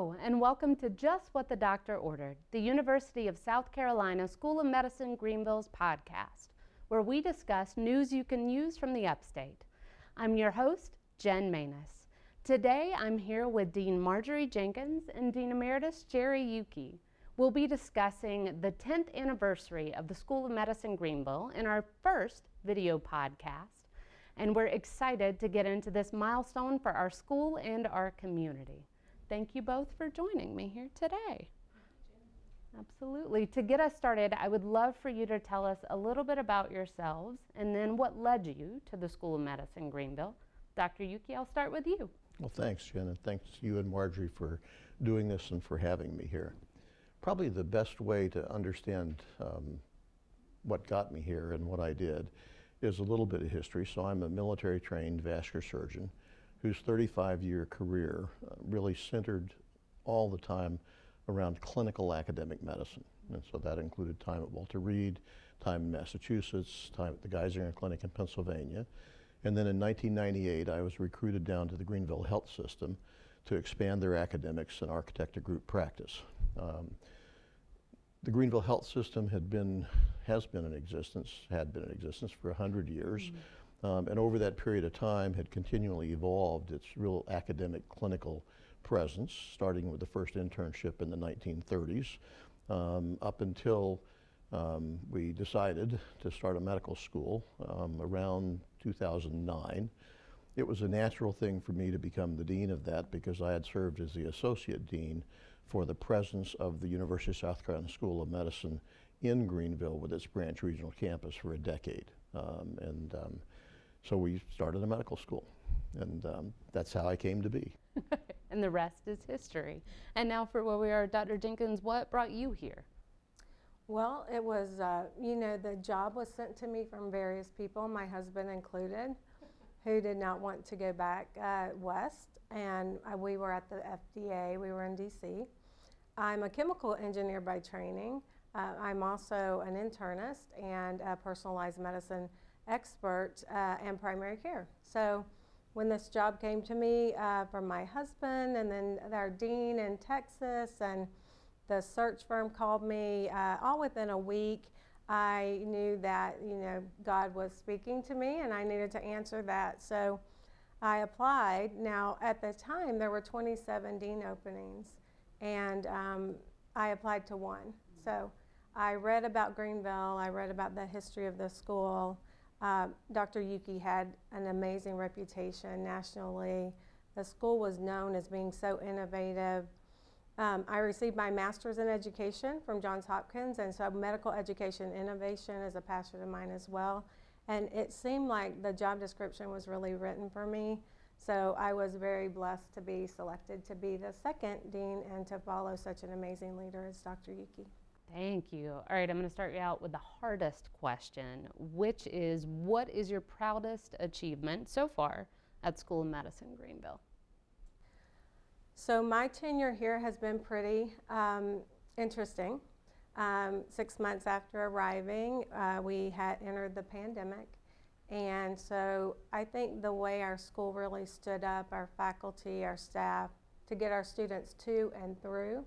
And welcome to Just What the Doctor Ordered, the University of South Carolina School of Medicine Greenville's podcast, where we discuss news you can use from the upstate. I'm your host, Jen Manus. Today I'm here with Dean Marjorie Jenkins and Dean Emeritus Jerry Youkey. We'll be discussing the 10th anniversary of the School of Medicine Greenville in our first video podcast, and we're excited to get into this milestone for our school and our community. Thank you both for joining me here today. Absolutely. To get us started, I would love for you to tell us a little bit about yourselves and then what led you to the School of Medicine Greenville. Dr. Youkey, I'll start with you. Well, thanks, Jen, and thanks you and Marjorie for doing this and for having me here. Probably the best way to understand um, what got me here and what I did is a little bit of history. So I'm a military trained vascular surgeon whose 35 year career uh, really centered all the time around clinical academic medicine. And so that included time at Walter Reed, time in Massachusetts, time at the Geisinger Clinic in Pennsylvania. And then in 1998, I was recruited down to the Greenville Health System to expand their academics and architect a group practice. Um, the Greenville Health System had been, has been in existence, had been in existence for 100 years. Mm -hmm. Um, and over that period of time had continually evolved its real academic clinical presence, starting with the first internship in the 1930s, um, up until um, we decided to start a medical school um, around 2009. It was a natural thing for me to become the dean of that because I had served as the associate dean for the presence of the University of South Carolina School of Medicine in Greenville with its branch regional campus for a decade. Um, and um, so we started a medical school, and um, that's how I came to be. and the rest is history. And now for where we are, Dr. Jenkins, what brought you here? Well, it was, uh, you know, the job was sent to me from various people, my husband included, who did not want to go back uh, west. And uh, we were at the FDA, we were in DC. I'm a chemical engineer by training. Uh, I'm also an internist and a personalized medicine expert uh, and primary care. So when this job came to me uh, from my husband and then our dean in Texas and the search firm called me uh, all within a week, I knew that you know God was speaking to me and I needed to answer that. So I applied. Now at the time there were 27 dean openings, and um, I applied to one. So I read about Greenville. I read about the history of the school. Uh, Dr. Youkey had an amazing reputation nationally. The school was known as being so innovative. Um, I received my master's in education from Johns Hopkins, and so medical education innovation is a passion of mine as well. And it seemed like the job description was really written for me. So I was very blessed to be selected to be the second dean and to follow such an amazing leader as Dr. Youkey. Thank you. All right, I'm going to start you out with the hardest question, which is what is your proudest achievement so far at School of Medicine Greenville? So, my tenure here has been pretty um, interesting. Um, six months after arriving, uh, we had entered the pandemic. And so, I think the way our school really stood up, our faculty, our staff, to get our students to and through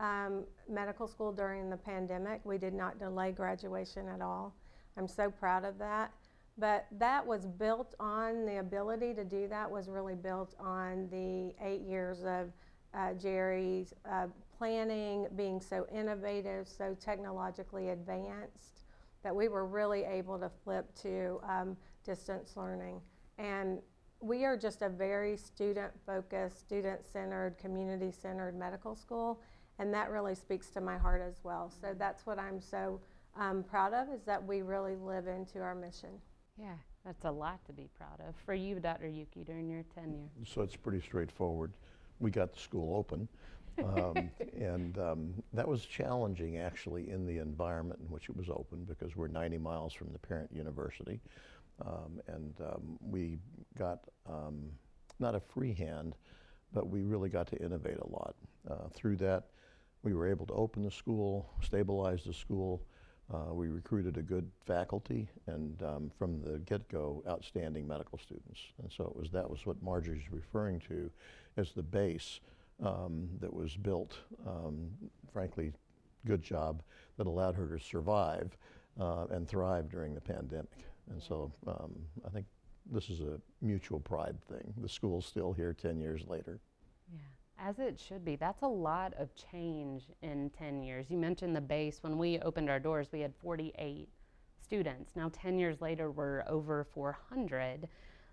um, medical school during the pandemic. We did not delay graduation at all. I'm so proud of that. But that was built on the ability to do that was really built on the eight years of uh, Jerry's uh, planning, being so innovative, so technologically advanced, that we were really able to flip to um, distance learning. And we are just a very student focused, student centered, community centered medical school and that really speaks to my heart as well. So that's what I'm so um, proud of is that we really live into our mission. Yeah, that's a lot to be proud of for you, Dr. Youkey, during your tenure. So it's pretty straightforward. We got the school open. um, and um, that was challenging actually in the environment in which it was open because we're 90 miles from the parent university. Um, and um, we got um, not a free hand, but we really got to innovate a lot. Uh, through that, we were able to open the school, stabilize the school. Uh, we recruited a good faculty, and um, from the get-go, outstanding medical students. And so it was that was what Marjorie's referring to as the base um, that was built, um, frankly, good job, that allowed her to survive uh, and thrive during the pandemic. And so um, I think this is a mutual pride thing. The school's still here 10 years later. Yeah, as it should be. That's a lot of change in 10 years. You mentioned the base. When we opened our doors, we had 48 students. Now, 10 years later, we're over 400.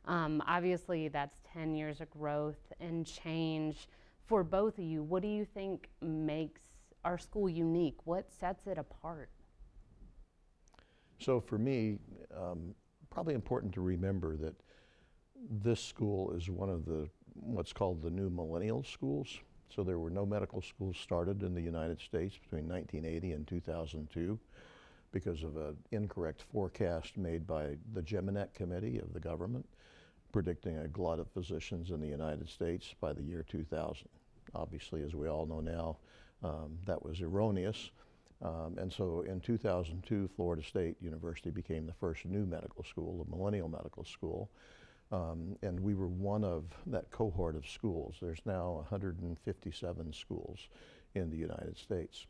Um, obviously, that's 10 years of growth and change for both of you. What do you think makes our school unique? What sets it apart? So for me, um, probably important to remember that this school is one of the what's called the new millennial schools. So there were no medical schools started in the United States between 1980 and 2002 because of an incorrect forecast made by the GMENAC Committee of the government predicting a glut of physicians in the United States by the year 2000. Obviously, as we all know now, um, that was erroneous. Um, and so in 2002, Florida State University became the first new medical school, the Millennial Medical School. Um, and we were one of that cohort of schools. There's now 157 schools in the United States.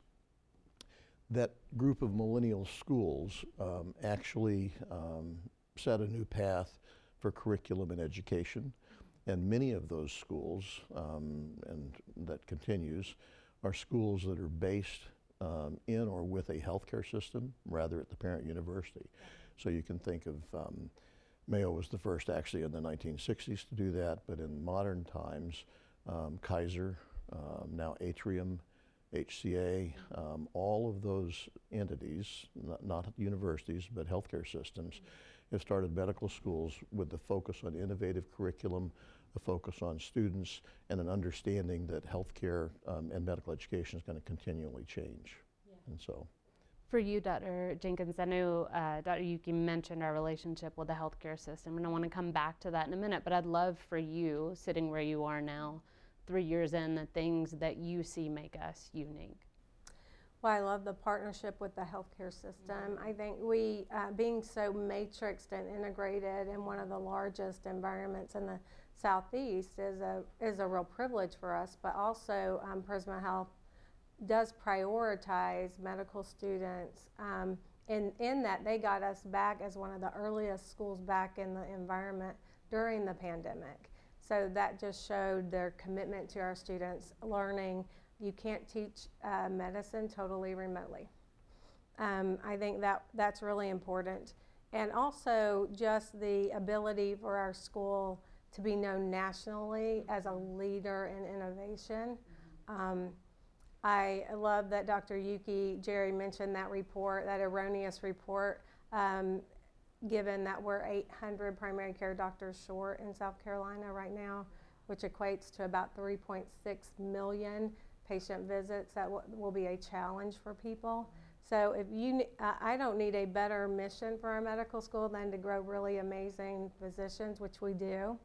That group of millennial schools um, actually um, set a new path for curriculum and education. And many of those schools, um, and that continues, are schools that are based um, in or with a healthcare system rather at the parent university. So you can think of um, Mayo was the first actually in the 1960s to do that, but in modern times, um, Kaiser, um, now Atrium, HCA, um, all of those entities, not, not universities, but healthcare systems, have started medical schools with the focus on innovative curriculum, a focus on students, and an understanding that healthcare um, and medical education is going to continually change. And so, For you, Dr. Jenkins, I know uh, Dr. Youkey mentioned our relationship with the healthcare system, and I want to come back to that in a minute. But I'd love for you, sitting where you are now, three years in, the things that you see make us unique. Well, I love the partnership with the healthcare system. I think we, uh, being so matrixed and integrated in one of the largest environments in the southeast, is a is a real privilege for us. But also, um, Prisma Health does prioritize medical students. Um, and in that, they got us back as one of the earliest schools back in the environment during the pandemic. So that just showed their commitment to our students learning. You can't teach uh, medicine totally remotely. Um, I think that that's really important. And also just the ability for our school to be known nationally as a leader in innovation. Um, I love that Dr. Youkey Jerry mentioned that report, that erroneous report, um, given that we're 800 primary care doctors short in South Carolina right now, which equates to about 3.6 million patient visits. That will be a challenge for people. So if you, uh, I don't need a better mission for our medical school than to grow really amazing physicians, which we do.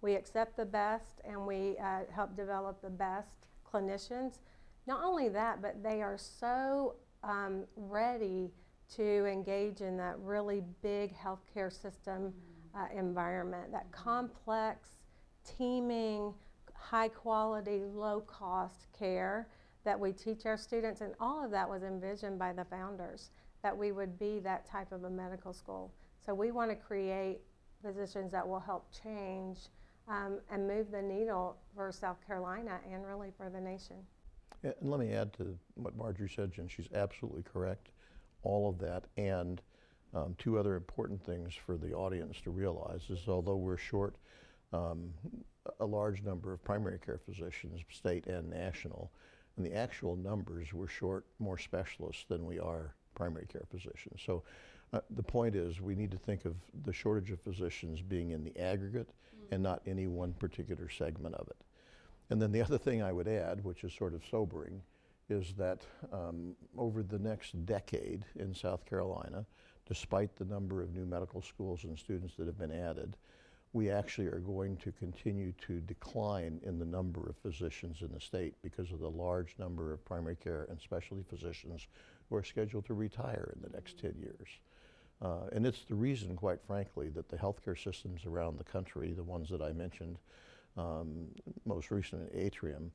We accept the best and we uh, help develop the best clinicians. Not only that, but they are so um, ready to engage in that really big healthcare system uh, environment, that complex, teaming, high quality, low cost care that we teach our students. And all of that was envisioned by the founders that we would be that type of a medical school. So we want to create physicians that will help change um, and move the needle for South Carolina and really for the nation. And let me add to what Marjorie said, Jen, she's absolutely correct, all of that. And um, two other important things for the audience to realize is although we're short um, a large number of primary care physicians, state and national, and the actual numbers, we're short more specialists than we are primary care physicians. So uh, the point is we need to think of the shortage of physicians being in the aggregate and not any one particular segment of it. And then the other thing I would add, which is sort of sobering, is that um, over the next decade in South Carolina, despite the number of new medical schools and students that have been added, we actually are going to continue to decline in the number of physicians in the state because of the large number of primary care and specialty physicians who are scheduled to retire in the next 10 years. Uh, and it's the reason, quite frankly, that the healthcare systems around the country, the ones that I mentioned, um, most recently Atrium,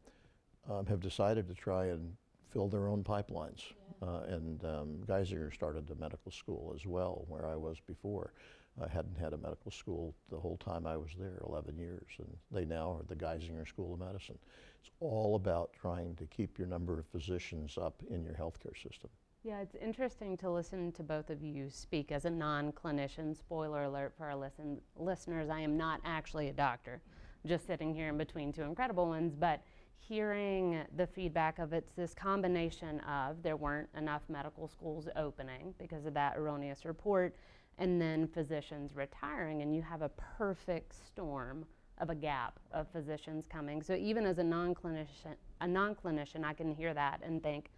um, have decided to try and fill their own pipelines. Uh, and um, Geisinger started a medical school as well, where I was before. I hadn't had a medical school the whole time I was there, 11 years, and they now are the Geisinger School of Medicine. It's all about trying to keep your number of physicians up in your healthcare system. Yeah, it's interesting to listen to both of you speak as a non clinician. Spoiler alert for our listen, listeners I am not actually a doctor, just sitting here in between two incredible ones. But hearing the feedback of it's this combination of there weren't enough medical schools opening because of that erroneous report, and then physicians retiring, and you have a perfect storm of a gap of physicians coming. So even as a non clinician, a non clinician, I can hear that and think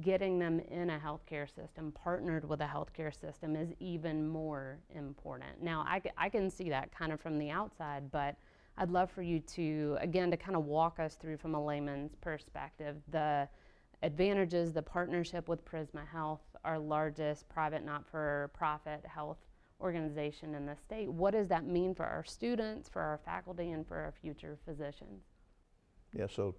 getting them in a healthcare system, partnered with a healthcare system, is even more important. Now, I, I can see that kind of from the outside, but I'd love for you to, again, to kind of walk us through from a layman's perspective the advantages, the partnership with Prisma Health, our largest private not for profit health organization in the state. What does that mean for our students, for our faculty, and for our future physicians? Yeah, so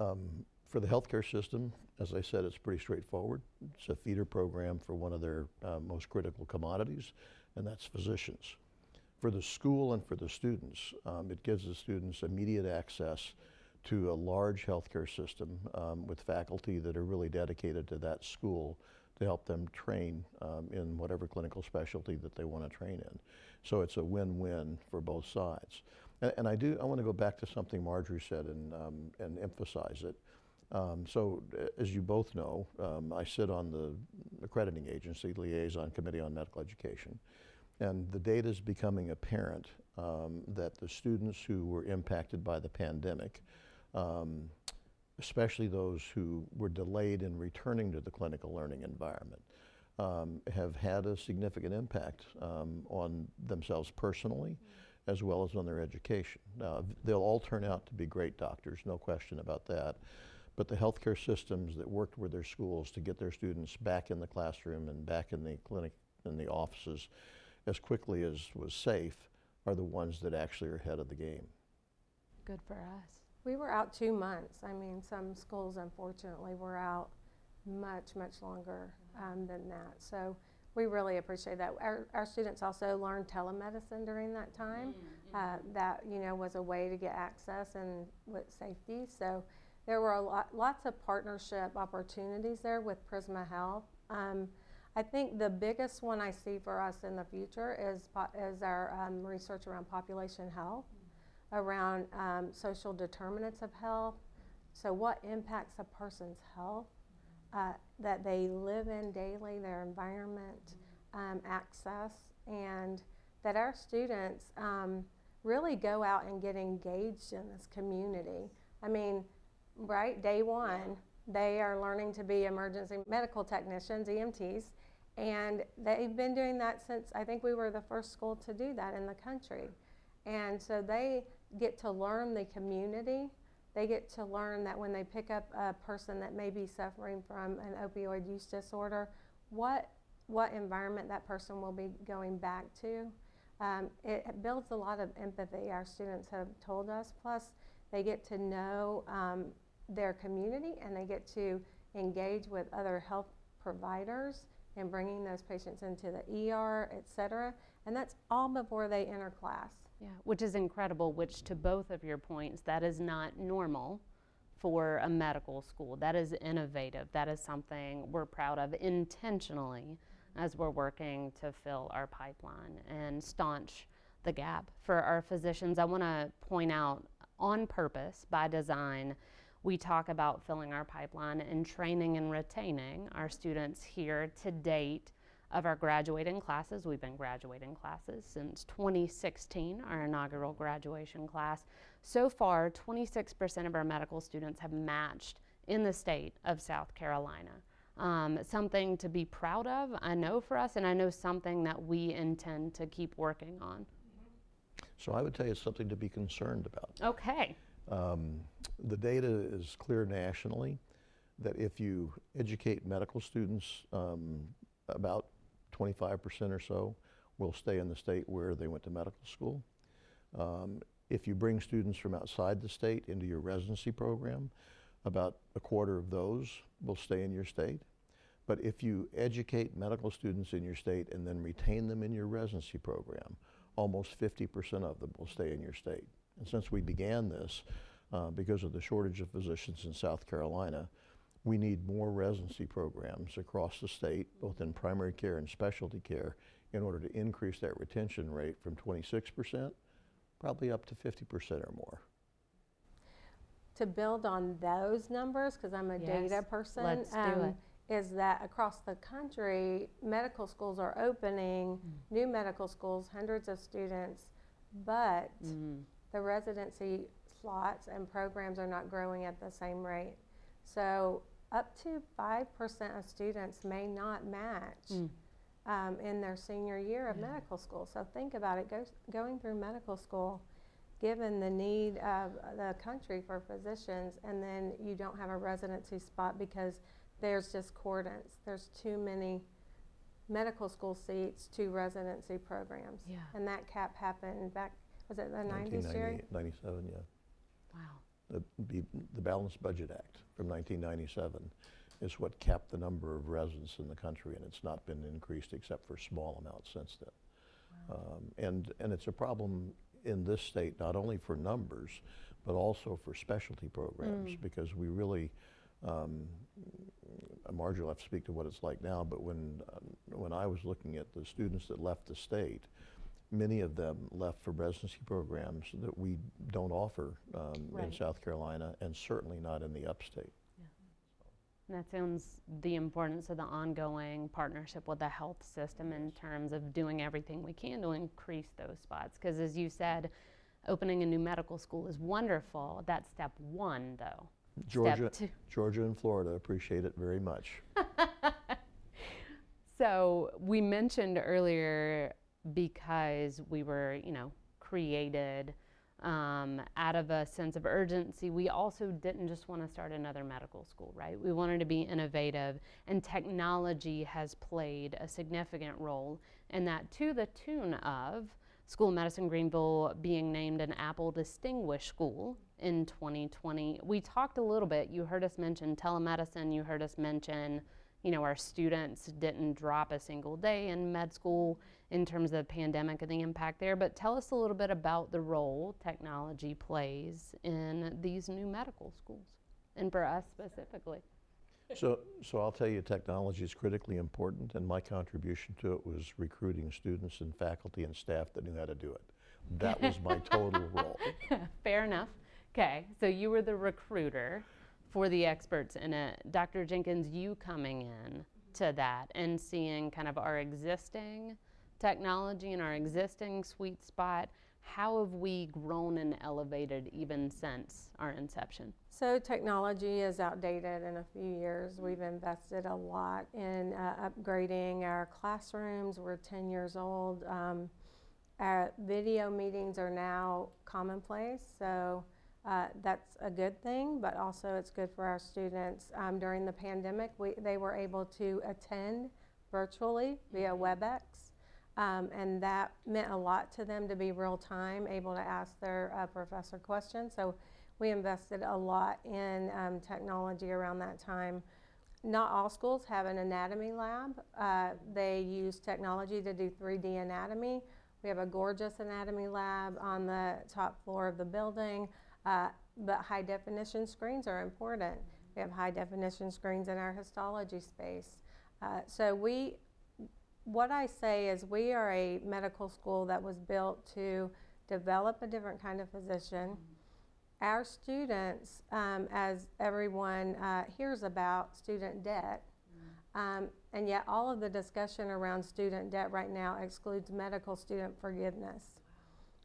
um, for the healthcare system, as I said, it's pretty straightforward. It's a feeder program for one of their uh, most critical commodities, and that's physicians. For the school and for the students, um, it gives the students immediate access to a large healthcare system um, with faculty that are really dedicated to that school to help them train um, in whatever clinical specialty that they want to train in. So it's a win-win for both sides. And, and I do, I want to go back to something Marjorie said and, um, and emphasize it. Um, so, uh, as you both know, um, I sit on the accrediting agency, Liaison Committee on Medical Education, and the data is becoming apparent um, that the students who were impacted by the pandemic, um, especially those who were delayed in returning to the clinical learning environment, um, have had a significant impact um, on themselves personally as well as on their education. Now, they'll all turn out to be great doctors, no question about that. But the healthcare systems that worked with their schools to get their students back in the classroom and back in the clinic and the offices as quickly as was safe are the ones that actually are ahead of the game. Good for us. We were out two months. I mean, some schools unfortunately were out much, much longer um, than that. So we really appreciate that. Our, our students also learned telemedicine during that time. Uh, that you know was a way to get access and with safety. So there were a lot, lots of partnership opportunities there with Prisma Health. Um, I think the biggest one I see for us in the future is, is our um, research around population health, around um, social determinants of health. So, what impacts a person's health uh, that they live in daily, their environment, um, access, and that our students um, really go out and get engaged in this community. I mean, right, day one, they are learning to be emergency medical technicians, EMTs, and they've been doing that since I think we were the first school to do that in the country. And so they get to learn the community. They get to learn that when they pick up a person that may be suffering from an opioid use disorder, what what environment that person will be going back to. Um, it builds a lot of empathy. Our students have told us. Plus, they get to know um, their community and they get to engage with other health providers and bringing those patients into the ER, et cetera. And that's all before they enter class. Yeah, which is incredible, which to both of your points, that is not normal for a medical school. That is innovative. That is something we're proud of intentionally as we're working to fill our pipeline and staunch the gap for our physicians. I want to point out on purpose, by design, we talk about filling our pipeline and training and retaining our students here to date of our graduating classes. We've been graduating classes since 2016, our inaugural graduation class. So far, 26% of our medical students have matched in the state of South Carolina. Um, something to be proud of, I know for us, and I know something that we intend to keep working on. So I would tell you it's something to be concerned about. Okay. Um, the data is clear nationally that if you educate medical students, um, about 25% or so will stay in the state where they went to medical school. Um, If you bring students from outside the state into your residency program, about a quarter of those will stay in your state. But if you educate medical students in your state and then retain them in your residency program, almost 50% of them will stay in your state. And since we began this, uh, because of the shortage of physicians in South Carolina, we need more residency programs across the state, both in primary care and specialty care, in order to increase that retention rate from 26%, probably up to 50% or more. To build on those numbers, because I'm a data Yes, person, let's do um, it. is that across the country, medical schools are opening, Mm. new medical schools, hundreds of students, but Mm. The residency slots and programs are not growing at the same rate. So up to 5% of students may not match Mm. um, in their senior year of Yeah. medical school. So think about it, go, going through medical school, given the need of the country for physicians, and then you don't have a residency spot because there's discordance. There's too many medical school seats to residency programs. Yeah. And that cap happened back, was it the 90s, Jerry? 97, yeah. Wow. The, the, the Balanced Budget Act from 1997 is what capped the number of residents in the country, and it's not been increased except for small amounts since then. Um, and, and it's a problem in this state, not only for numbers, but also for specialty programs, Mm. because we really, um, Marjorie will have to speak to what it's like now, but when, um, when I was looking at the students that left the state, many of them left for residency programs that we don't offer um, in South Carolina, and certainly not in the upstate. And that sounds the importance of the ongoing partnership with the health system in terms of doing everything we can to increase those spots. Because as you said, opening a new medical school is wonderful. That's step one, though. Georgia. Georgia and Florida appreciate it very much. So we mentioned earlier because we were, you know, created um, out of a sense of urgency, we also didn't just want to start another medical school, right? We wanted to be innovative, and technology has played a significant role in that to the tune of School of Medicine Greenville being named an Apple Distinguished School in 2020. We talked a little bit, you heard us mention telemedicine, you heard us mention you know, our students didn't drop a single day in med school in terms of the pandemic and the impact there. But tell us a little bit about the role technology plays in these new medical schools, and for us specifically. So, so I'll tell you, technology is critically important, and my contribution to it was recruiting students and faculty and staff that knew how to do it. That was my total role. Fair enough. Okay, so you were the recruiter for the experts in it. Dr. Jenkins, you coming in to that and seeing kind of our existing technology in our existing sweet spot. How have we grown and elevated even since our inception? So technology is outdated in a few years. We've invested a lot in uh, upgrading our classrooms. We're 10 years old. Um, our video meetings are now commonplace, so uh, that's a good thing, but also it's good for our students. Um, during the pandemic, we, they were able to attend virtually via WebEx. Um, and that meant a lot to them to be real time, able to ask their uh, professor questions. So we invested a lot in um, technology around that time. Not all schools have an anatomy lab. Uh, they use technology to do 3D anatomy. We have a gorgeous anatomy lab on the top floor of the building, uh, but high definition screens are important. We have high definition screens in our histology space. Uh, so we, what I say is we are a medical school that was built to develop a different kind of physician. Our students, um, as everyone uh, hears about student debt, um, and yet all of the discussion around student debt right now excludes medical student forgiveness,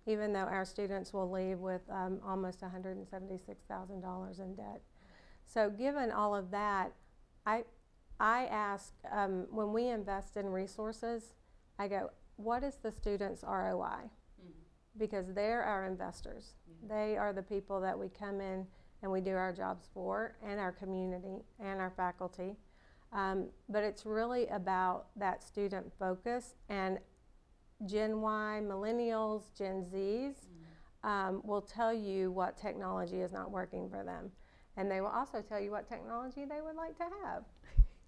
even though our students will leave with um, almost $176,000 in debt. So given all of that, I, I ask, um, when we invest in resources, I go, what is the student's ROI? Because they're our investors. They are the people that we come in and we do our jobs for, and our community, and our faculty. Um, but it's really about that student focus and Gen Y, millennials, Gen Zs. um, will tell you what technology is not working for them. And they will also tell you what technology they would like to have.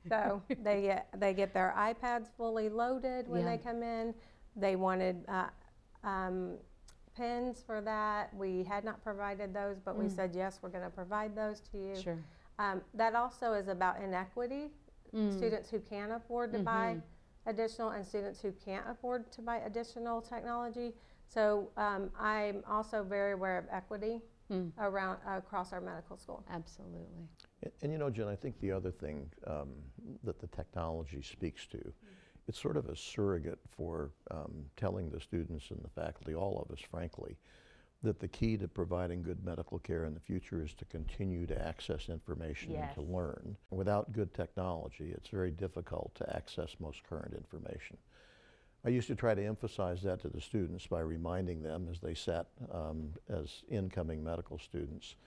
So they get, they get their iPads fully loaded when Yeah. they come in. They wanted uh, um, pens for that. We had not provided those, but we Mm. said, yes, we're going to provide those to you. Sure. Um, that also is about inequity. Mm. Students who can afford to buy Mhm. additional and students who can't afford to buy additional technology. So um, I'm also very aware of equity Mm. around across our medical school. Absolutely. And, and you know, Jen, I think the other thing um, that the technology speaks to, it's sort of a surrogate for um, telling the students and the faculty, all of us, frankly, that the key to providing good medical care in the future is to continue to access information and to learn. Without good technology, it's very difficult to access most current information. I used to try to emphasize that to the students by reminding them as they sat um, as incoming medical students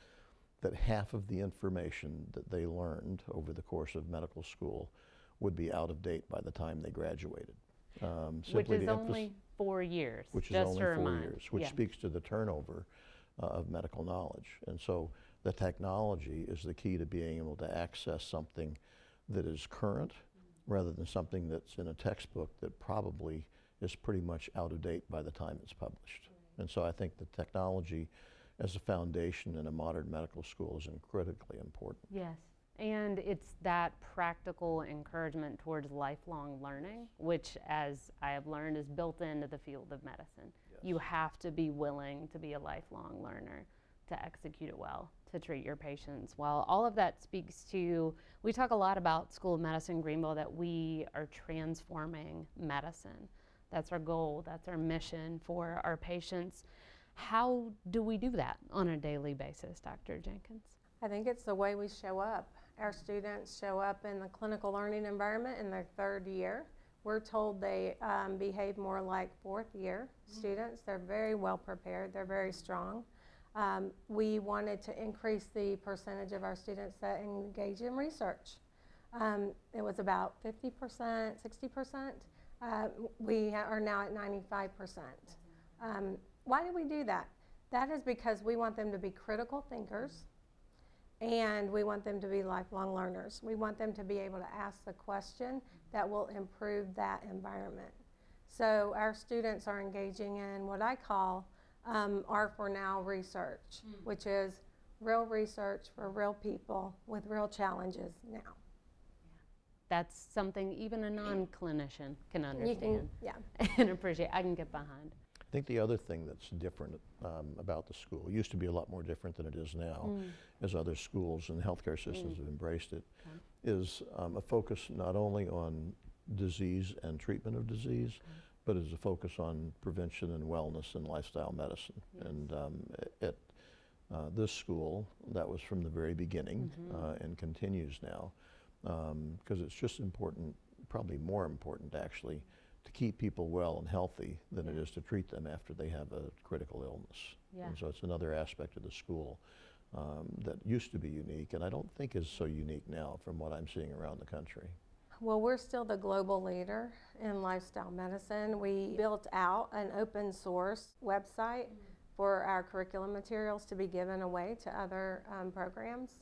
that half of the information that they learned over the course of medical school would be out of date by the time they graduated. Um, Which simply is only four years. which is only four remind. years, which Yeah. speaks to the turnover uh, of medical knowledge. And so the technology is the key to being able to access something that is current rather than something that's in a textbook that probably is pretty much out of date by the time it's published. And so I think the technology as a foundation in a modern medical school is critically important. Yes. And it's that practical encouragement towards lifelong learning, which, as I have learned, is built into the field of medicine. You have to be willing to be a lifelong learner to execute it well, to treat your patients well. All of that speaks to, we talk a lot about School of Medicine Greenville that we are transforming medicine. That's our goal, that's our mission for our patients. How do we do that on a daily basis, Dr. Jenkins? I think it's the way we show up. Our students show up in the clinical learning environment in their third year. We're told they um, behave more like fourth year students. They're very well prepared, they're very strong. Um, we wanted to increase the percentage of our students that engage in research. Um, it was about 50%, 60%. Uh, we are now at 95%. Um, why do we do that? That is because we want them to be critical thinkers and we want them to be lifelong learners. We want them to be able to ask the question that will improve that environment. So our students are engaging in what I call um, R for Now research, which is real research for real people with real challenges now. That's something even a non-clinician can You understand can, yeah. and appreciate. I can get behind. I think the other thing that's different um, about the school, it used to be a lot more different than it is now, Mm. as other schools and healthcare systems have embraced it, is um, a focus not only on disease and treatment of disease, but is a focus on prevention and wellness and lifestyle medicine. And um, at uh, this school, that was from the very beginning uh, and continues now, because it's just important, probably more important actually, to keep people well and healthy than it Yeah. is to treat them after they have a critical illness. Yeah. And so it's another aspect of the school um, that used to be unique, and I don't think is so unique now from what I'm seeing around the country. Well, we're still the global leader in lifestyle medicine. We built out an open source website for our curriculum materials to be given away to other um, programs.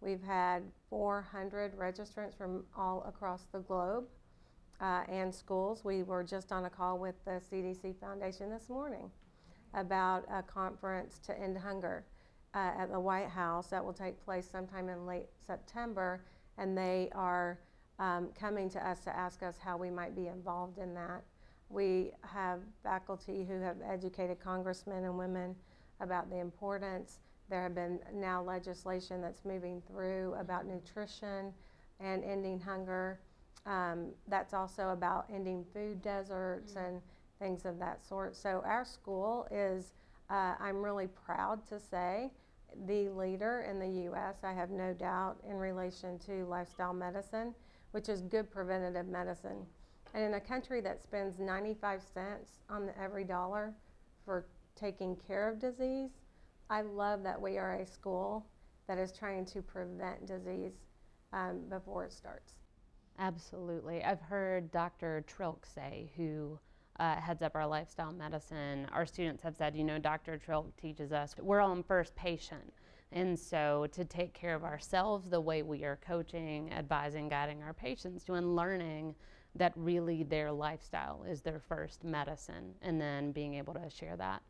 We've had 400 registrants from all across the globe uh, and schools. We were just on a call with the CDC Foundation this morning about a conference to end hunger uh, at the White House that will take place sometime in late September, and they are um, coming to us to ask us how we might be involved in that. We have faculty who have educated congressmen and women about the importance. There have been now legislation that's moving through about nutrition and ending hunger. Um, that's also about ending food deserts and things of that sort. So our school is, uh, I'm really proud to say, the leader in the U.S. I have no doubt in relation to lifestyle medicine, which is good preventative medicine. And in a country that spends 95 cents on the every dollar for taking care of disease, I love that we are a school that is trying to prevent disease um, before it starts. Absolutely. I've heard Dr. Trilk say, who uh, heads up our lifestyle medicine, our students have said, you know, Dr. Trilk teaches us we're on first patient. And so to take care of ourselves the way we are coaching, advising, guiding our patients to and learning that really their lifestyle is their first medicine and then being able to share that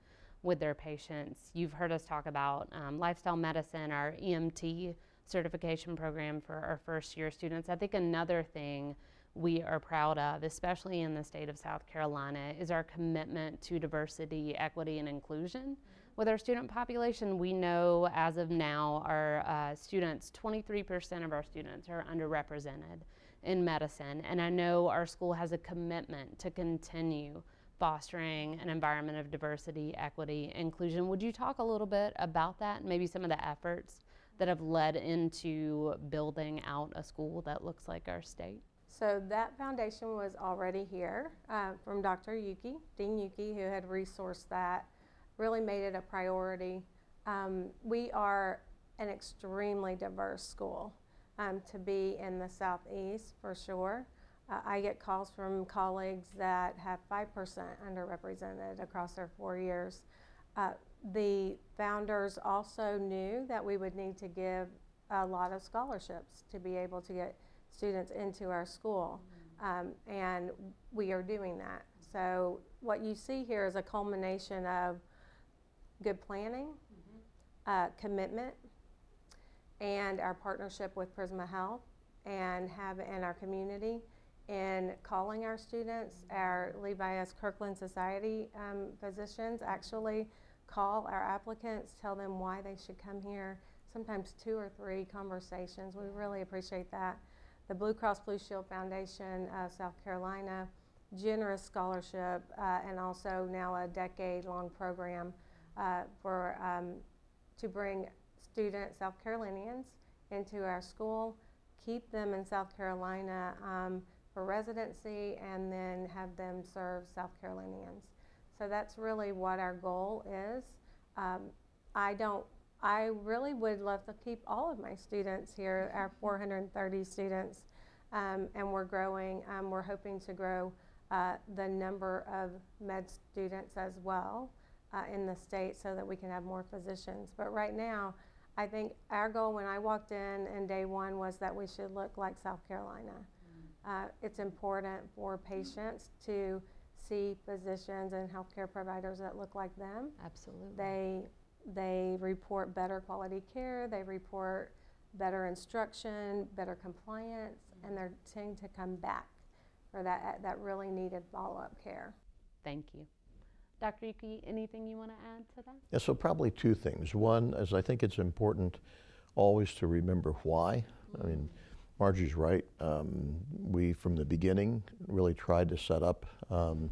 with their patients. You've heard us talk about um, lifestyle medicine, our EMT certification program for our first year students. I think another thing we are proud of, especially in the state of South Carolina, is our commitment to diversity, equity, and inclusion. With our student population, we know as of now, our uh, students, 23% of our students are underrepresented in medicine. And I know our school has a commitment to continue fostering an environment of diversity, equity, inclusion. Would you talk a little bit about that maybe some of the efforts that have led into building out a school that looks like our state? So that foundation was already here uh, from Dr. Youkey, Dean Youkey, who had resourced that, really made it a priority. Um, we are an extremely diverse school um, to be in the southeast for sure. Uh, I get calls from colleagues that have 5% underrepresented across their four years. Uh, the founders also knew that we would need to give a lot of scholarships to be able to get students into our school, um, and we are doing that. So, what you see here is a culmination of good planning, uh, commitment, and our partnership with Prisma Health and have in our community in calling our students. Our Levi S. Kirkland Society um, physicians actually call our applicants, tell them why they should come here. Sometimes two or three conversations. We really appreciate that. The Blue Cross Blue Shield Foundation of South Carolina, generous scholarship, uh, and also now a decade long program uh, for um, to bring student South Carolinians into our school, keep them in South Carolina um, for residency, and then have them serve South Carolinians. So that's really what our goal is. Um, I don't. I really would love to keep all of my students here, our 430 students, um, and we're growing. Um, we're hoping to grow uh, the number of med students as well uh, in the state so that we can have more physicians. But right now, I think our goal when I walked in and day one was that we should look like South Carolina. Uh, it's important for patients to see physicians and healthcare providers that look like them. Absolutely. They they report better quality care. They report better instruction, better compliance, and they're tending to come back for that that really needed follow-up care. Thank you. Dr. Youkey, anything you want to add to that? Yeah, so probably two things. One is I think it's important always to remember why. I mean, Margie's right. Um, we, from the beginning, really tried to set up um,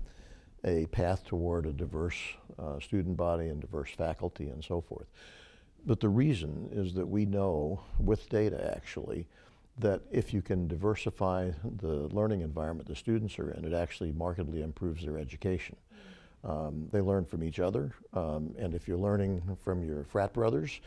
a path toward a diverse uh, student body and diverse faculty and so forth. But the reason is that we know, with data actually, that if you can diversify the learning environment the students are in, it actually markedly improves their education. Um, they learn from each other, um, and if you're learning from your frat brothers,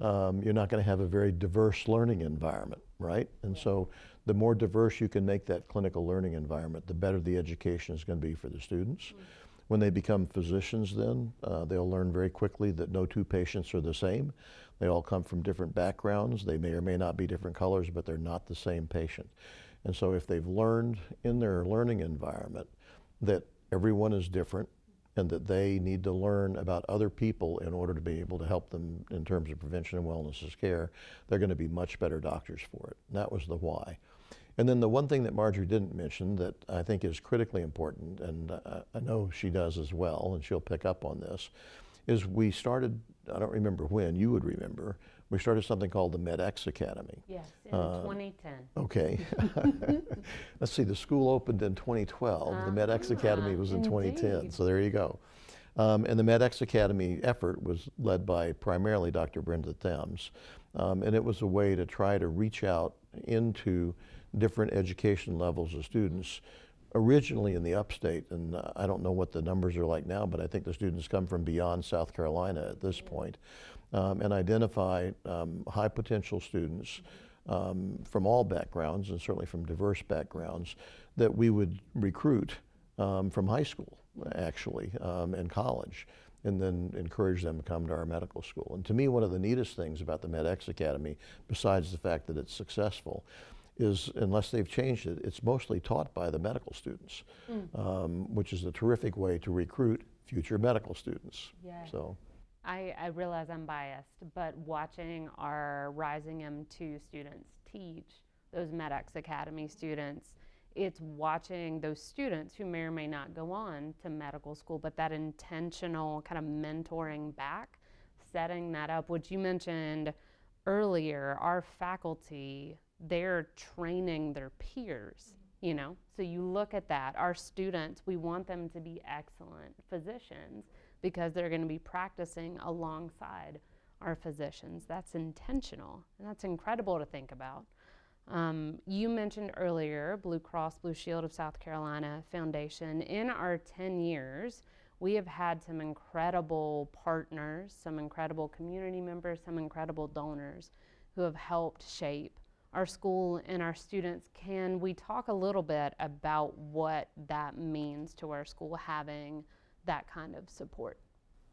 um, you're not going to have a very diverse learning environment, right? And so the more diverse you can make that clinical learning environment, the better the education is going to be for the students. Mm-hmm. When they become physicians, then uh, they'll learn very quickly that no two patients are the same. They all come from different backgrounds. They may or may not be different colors, but they're not the same patient. And so if they've learned in their learning environment that everyone is different, and that they need to learn about other people in order to be able to help them in terms of prevention and wellness as care, they're going to be much better doctors for it. And that was the why. And then the one thing that Marjorie didn't mention that I think is critically important, and uh, I know she does as well, and she'll pick up on this, is we started, I don't remember when, you would remember, we started something called the MedEx Academy. Yes, in uh, 2010. Okay. Let's see, the school opened in 2012. Uh, the MedEx Academy was in indeed. 2010. So there you go. Um, and the MedEx Academy effort was led by primarily Dr. Brenda Thames. Um, and it was a way to try to reach out into different education levels of students originally in the upstate, and uh, I don't know what the numbers are like now, but I think the students come from beyond South Carolina at this point um, and identify um, high potential students um, from all backgrounds and certainly from diverse backgrounds that we would recruit um, from high school. actually, um, in college, and then encourage them to come to our medical school. And to me, one of the neatest things about the MedEx Academy, besides the fact that it's successful, is unless they've changed it, it's mostly taught by the medical students, um, which is a terrific way to recruit future medical students. Yes. So, I, I realize I'm biased, but watching our Rising M2 students teach those MedEx Academy students, it's watching those students who may or may not go on to medical school, but that intentional kind of mentoring back, setting that up, which you mentioned earlier, our faculty, they're training their peers, you know? So you look at that, our students, we want them to be excellent physicians because they're going to be practicing alongside our physicians. That's intentional, and that's incredible to think about. Um, you mentioned earlier Blue Cross Blue Shield of South Carolina Foundation. In our 10 years, we have had some incredible partners, some incredible community members, some incredible donors who have helped shape our school and our students. Can we talk a little bit about what that means to our school having that kind of support?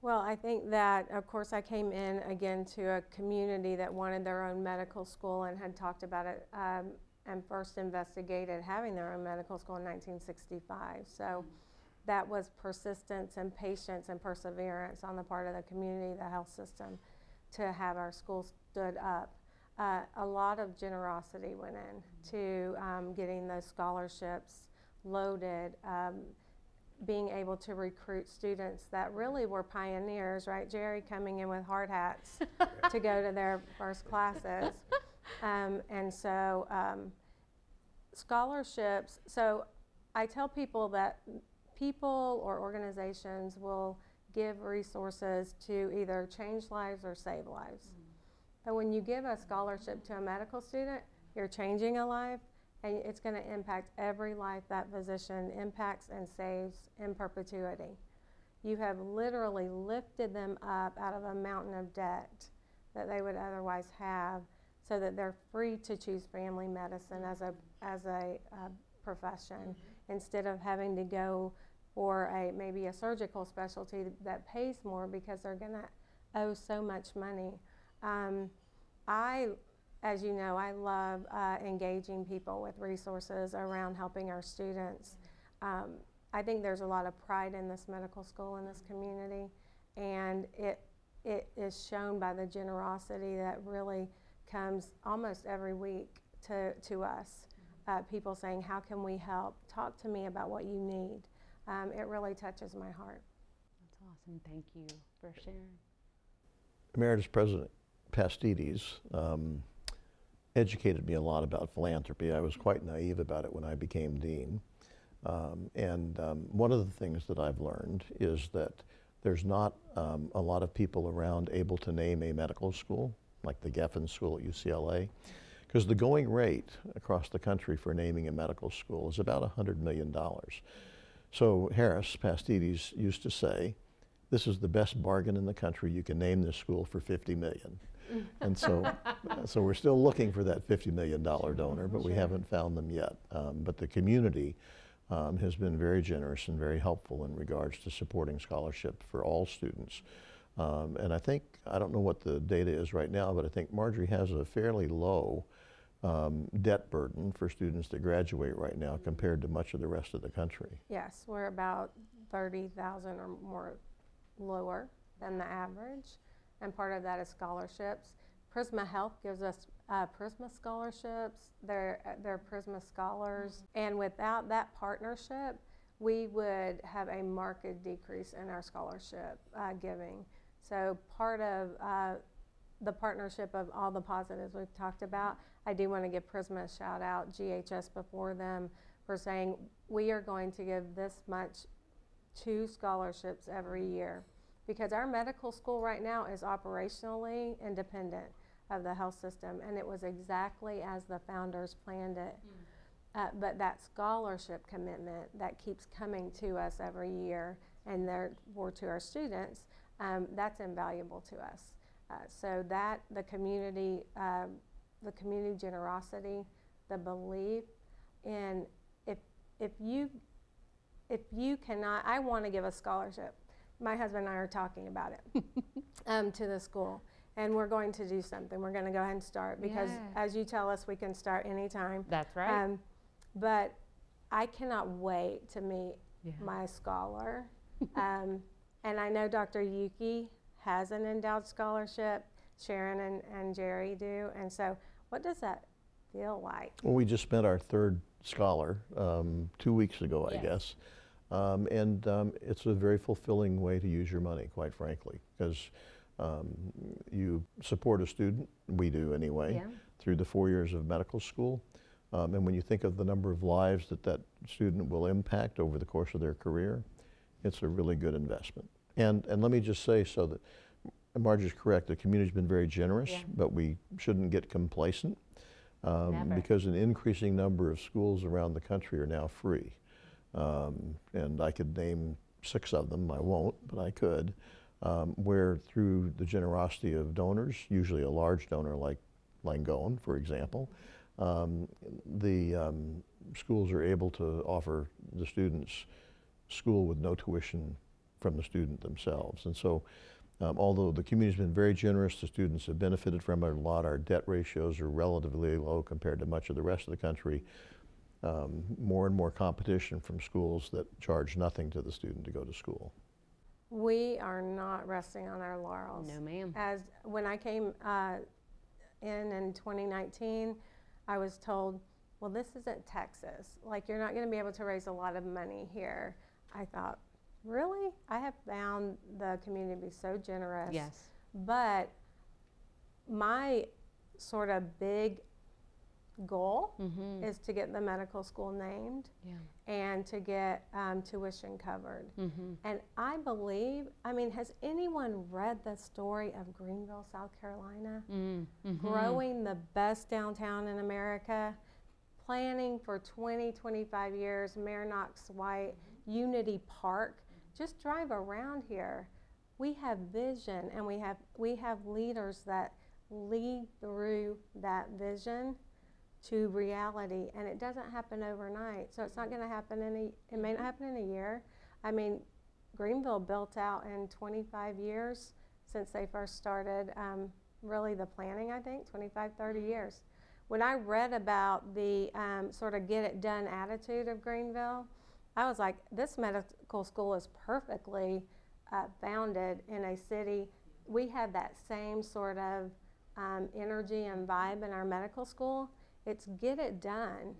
Well, I think that, of course, I came in again to a community that wanted their own medical school and had talked about it um, and first investigated having their own medical school in 1965. So that was persistence and patience and perseverance on the part of the community, the health system, to have our school stood up. Uh, a lot of generosity went in to um, getting those scholarships loaded. Um, being able to recruit students that really were pioneers, right? Jerry coming in with hard hats to go to their first classes. Um, and so, um, scholarships. So, I tell people that people or organizations will give resources to either change lives or save lives. But when you give a scholarship to a medical student, you're changing a life and it's going to impact every life that physician impacts and saves in perpetuity. You have literally lifted them up out of a mountain of debt that they would otherwise have so that they're free to choose family medicine as a, as a, uh, profession instead of having to go for a maybe a surgical specialty that pays more because they're going to owe so much money. Um, I as you know, I love uh, engaging people with resources around helping our students. Um, I think there's a lot of pride in this medical school in this community, and it it is shown by the generosity that really comes almost every week to to us. Uh, people saying, "How can we help? Talk to me about what you need." Um, it really touches my heart. That's awesome. Thank you for sharing. Emeritus President Pastides um, educated me a lot about philanthropy. I was quite naive about it when I became dean. Um, and um, one of the things that I've learned is that there's not um, a lot of people around able to name a medical school, like the Geffen School at UCLA, because the going rate across the country for naming a medical school is about $100 million. So Harris Pastides used to say, this is the best bargain in the country. You can name this school for 50 million. And so, so we're still looking for that $50 million donor, but we haven't found them yet. Um, but the community um, has been very generous and very helpful in regards to supporting scholarship for all students. Um, and I think, I don't know what the data is right now, but I think Marjorie has a fairly low um, debt burden for students that graduate right now compared to much of the rest of the country. Yes, we're about 30,000 or more lower than the average, and part of that is scholarships. Prisma Health gives us uh, Prisma scholarships. They're, they're Prisma scholars, and without that partnership, we would have a marked decrease in our scholarship uh, giving. So part of uh, the partnership of all the positives we've talked about, I do want to give Prisma a shout out, GHS before them, for saying we are going to give this much to scholarships every year because our medical school right now is operationally independent of the health system and it was exactly as the founders planned it uh, but that scholarship commitment that keeps coming to us every year and there therefore to our students um, that's invaluable to us uh, so that the community um, the community generosity the belief in if if you if you cannot, I want to give a scholarship. My husband and I are talking about it um, to the school. And we're going to do something. We're going to go ahead and start because, Yeah. as you tell us, we can start anytime. That's right. Um, but I cannot wait to meet Yeah. my scholar. um, and I know Dr. Youkey has an endowed scholarship. Sharon and, and Jerry do. And so, what does that feel like? Well, we just met our third scholar um, two weeks ago, I guess. Um, and um, it's a very fulfilling way to use your money, quite frankly, because um, you support a student, we do anyway, Yeah. through the four years of medical school. Um, and when you think of the number of lives that that student will impact over the course of their career, it's a really good investment. And, and let me just say so that Margie's correct, the community's been very generous, Yeah. but we shouldn't get complacent um, because an increasing number of schools around the country are now free. Um, and I could name six of them, I won't, but I could, um, where through the generosity of donors, usually a large donor like Langone, for example, um, the um, schools are able to offer the students school with no tuition from the student themselves. And so, um, although the community's been very generous, the students have benefited from it a lot. Our debt ratios are relatively low compared to much of the rest of the country. Um, more and more competition from schools that charge nothing to the student to go to school. We are not resting on our laurels. No, ma'am. As when I came uh, in in 2019, I was told, "Well, this isn't Texas. Like you're not going to be able to raise a lot of money here." I thought, "Really? I have found the community to be so generous." Yes. But my sort of big goal Mm-hmm. is to get the medical school named Yeah. and to get um, tuition covered. Mm-hmm. And I believe, I mean, has anyone read the story of Greenville, South Carolina? Mm-hmm. Growing the best downtown in America, planning for 20, 25 years, Mayor Knox White, Unity Park. Just drive around here. We have vision and we have, we have leaders that lead through that vision to reality and it doesn't happen overnight. So it's not going to happen in a it may not happen in a year. I mean greenville built out in 25 years since they first started um, really the planning i think 25 30 years. When i read about the um, sort of get it done attitude of greenville i was like this medical school is perfectly uh, founded in a city. We have that same sort of um, energy and vibe in our medical school it's get it done.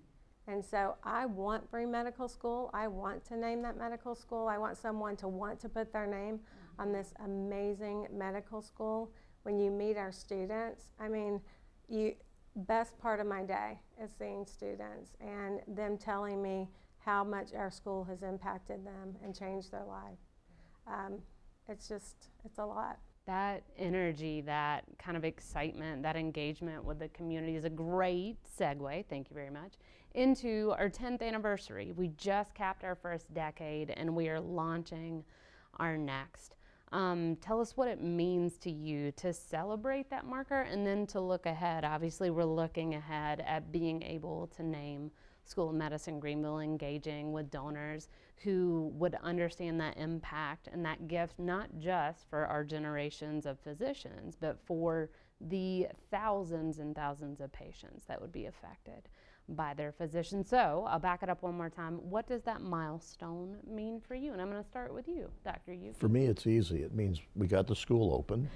And so I want free medical school. I want to name that medical school. I want someone to want to put their name on this amazing medical school. When you meet our students, I mean, you best part of my day is seeing students and them telling me how much our school has impacted them and changed their life. Um, it's just, it's a lot. That energy, that kind of excitement, that engagement with the community is a great segue, thank you very much, into our 10th anniversary. We just capped our first decade and we are launching our next. Um, tell us what it means to you to celebrate that marker and then to look ahead. Obviously, we're looking ahead at being able to name School of Medicine Greenville engaging with donors who would understand that impact and that gift not just for our generations of physicians, but for the thousands and thousands of patients that would be affected by their physician. So I'll back it up one more time. What does that milestone mean for you? And I'm going to start with you, Dr. Youkey. For me, it's easy. It means we got the school open.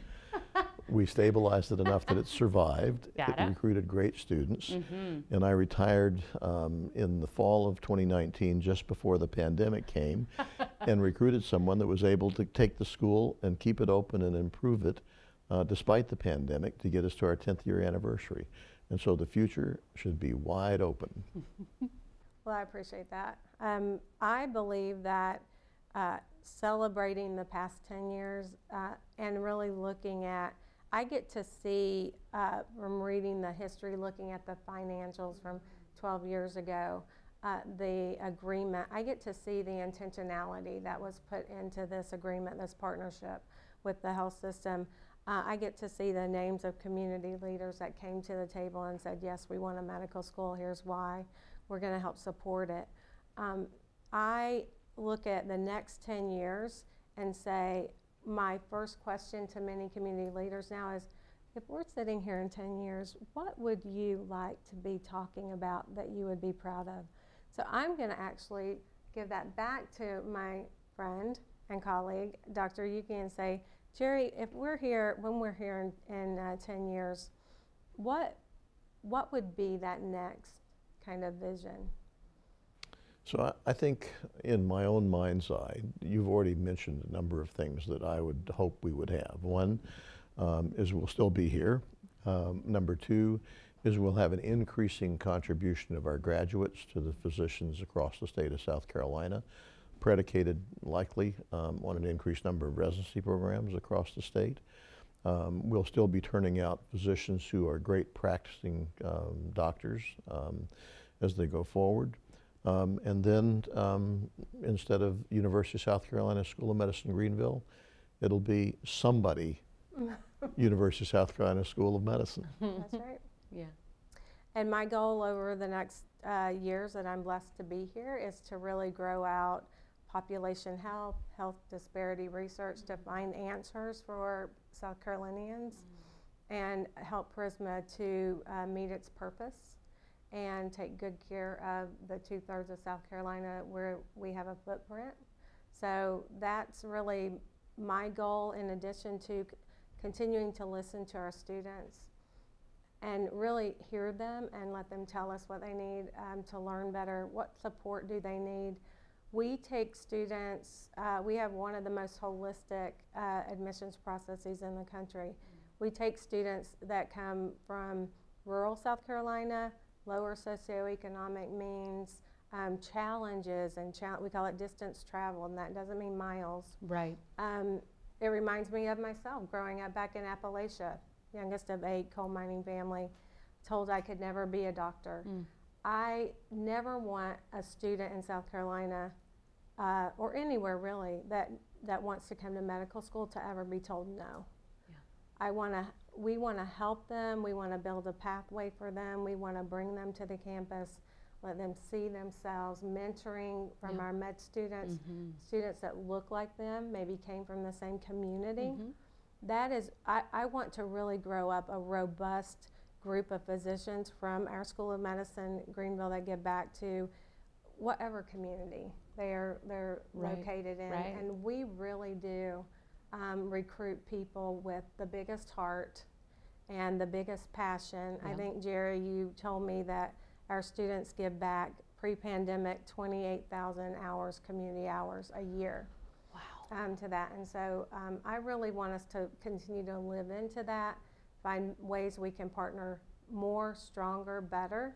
we stabilized it enough that it survived. Got it it. recruited great students. Mm-hmm. And I retired um, in the fall of 2019, just before the pandemic came, and recruited someone that was able to take the school and keep it open and improve it uh, despite the pandemic to get us to our 10th year anniversary. And so the future should be wide open. Well, I appreciate that. Um, I believe that uh, celebrating the past 10 years uh, and really looking at, I get to see uh, from reading the history, looking at the financials from 12 years ago, uh, the agreement, I get to see the intentionality that was put into this agreement, this partnership with the health system. Uh, I get to see the names of community leaders that came to the table and said, Yes, we want a medical school, here's why we're going to help support it. Um, I look at the next 10 years and say, my first question to many community leaders now is if we're sitting here in 10 years, what would you like to be talking about that you would be proud of? So I'm going to actually give that back to my friend and colleague, Dr. Youkey, and say, Jerry, if we're here, when we're here in, in uh, 10 years, what, what would be that next kind of vision? So I, I think in my own mind's eye, you've already mentioned a number of things that I would hope we would have. One um, is we'll still be here. Um, number two is we'll have an increasing contribution of our graduates to the physicians across the state of South Carolina, predicated likely um, on an increased number of residency programs across the state. Um, we'll still be turning out physicians who are great practicing um, doctors um, as they go forward. Um, and then um, instead of University of South Carolina School of Medicine Greenville, it'll be somebody University of South Carolina School of Medicine. That's right. Yeah. And my goal over the next uh, years that I'm blessed to be here is to really grow out population health, health disparity research to find answers for South Carolinians and help Prisma to uh, meet its purpose and take good care of the two thirds of South Carolina where we have a footprint. So that's really my goal in addition to continuing to listen to our students and really hear them and let them tell us what they need um, to learn better. What support do they need? We take students, uh, we have one of the most holistic uh, admissions processes in the country. We take students that come from rural South Carolina, lower socioeconomic means, um, challenges, and cha- we call it distance travel, and that doesn't mean miles. Right. Um, it reminds me of myself growing up back in Appalachia, youngest of eight, coal mining family, told I could never be a doctor. Mm. I never want a student in South Carolina uh, or anywhere really that, that wants to come to medical school to ever be told no. Yeah. I want to. We want to help them. We want to build a pathway for them. We want to bring them to the campus, let them see themselves, mentoring from Yeah. our med students Mhm. students that look like them, maybe came from the same community. Mhm. That is, I, I want to really grow up a robust group of physicians from our School of Medicine, Greenville, that give back to whatever community they're, they're Right, located in. right. And we really do um, recruit people with the biggest heart and the biggest passion. I think, Jerry, you told me that our students give back pre-pandemic 28,000 hours, community hours a year Wow. um, to that. And so um, I really want us to continue to live into that, find ways we can partner more, stronger, better,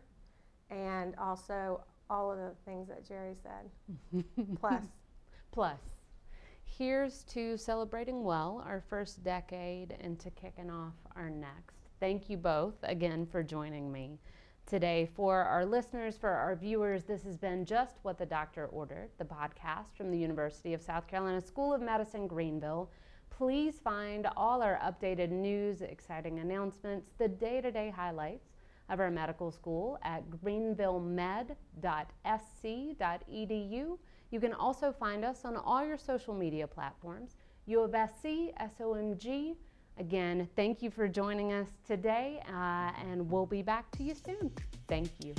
and also all of the things that Jerry said. Plus, Plus, here's to celebrating well our first decade and to kicking off our next. Thank you both again for joining me today. For our listeners, for our viewers, this has been Just What the Doctor Ordered, the podcast from the University of South Carolina School of Medicine, Greenville. Please find all our updated news, exciting announcements, the day to day highlights of our medical school at greenvillemed.sc.edu. You can also find us on all your social media platforms, U of SC, SOMG. Again, thank you for joining us today, uh, and we'll be back to you soon. Thank you.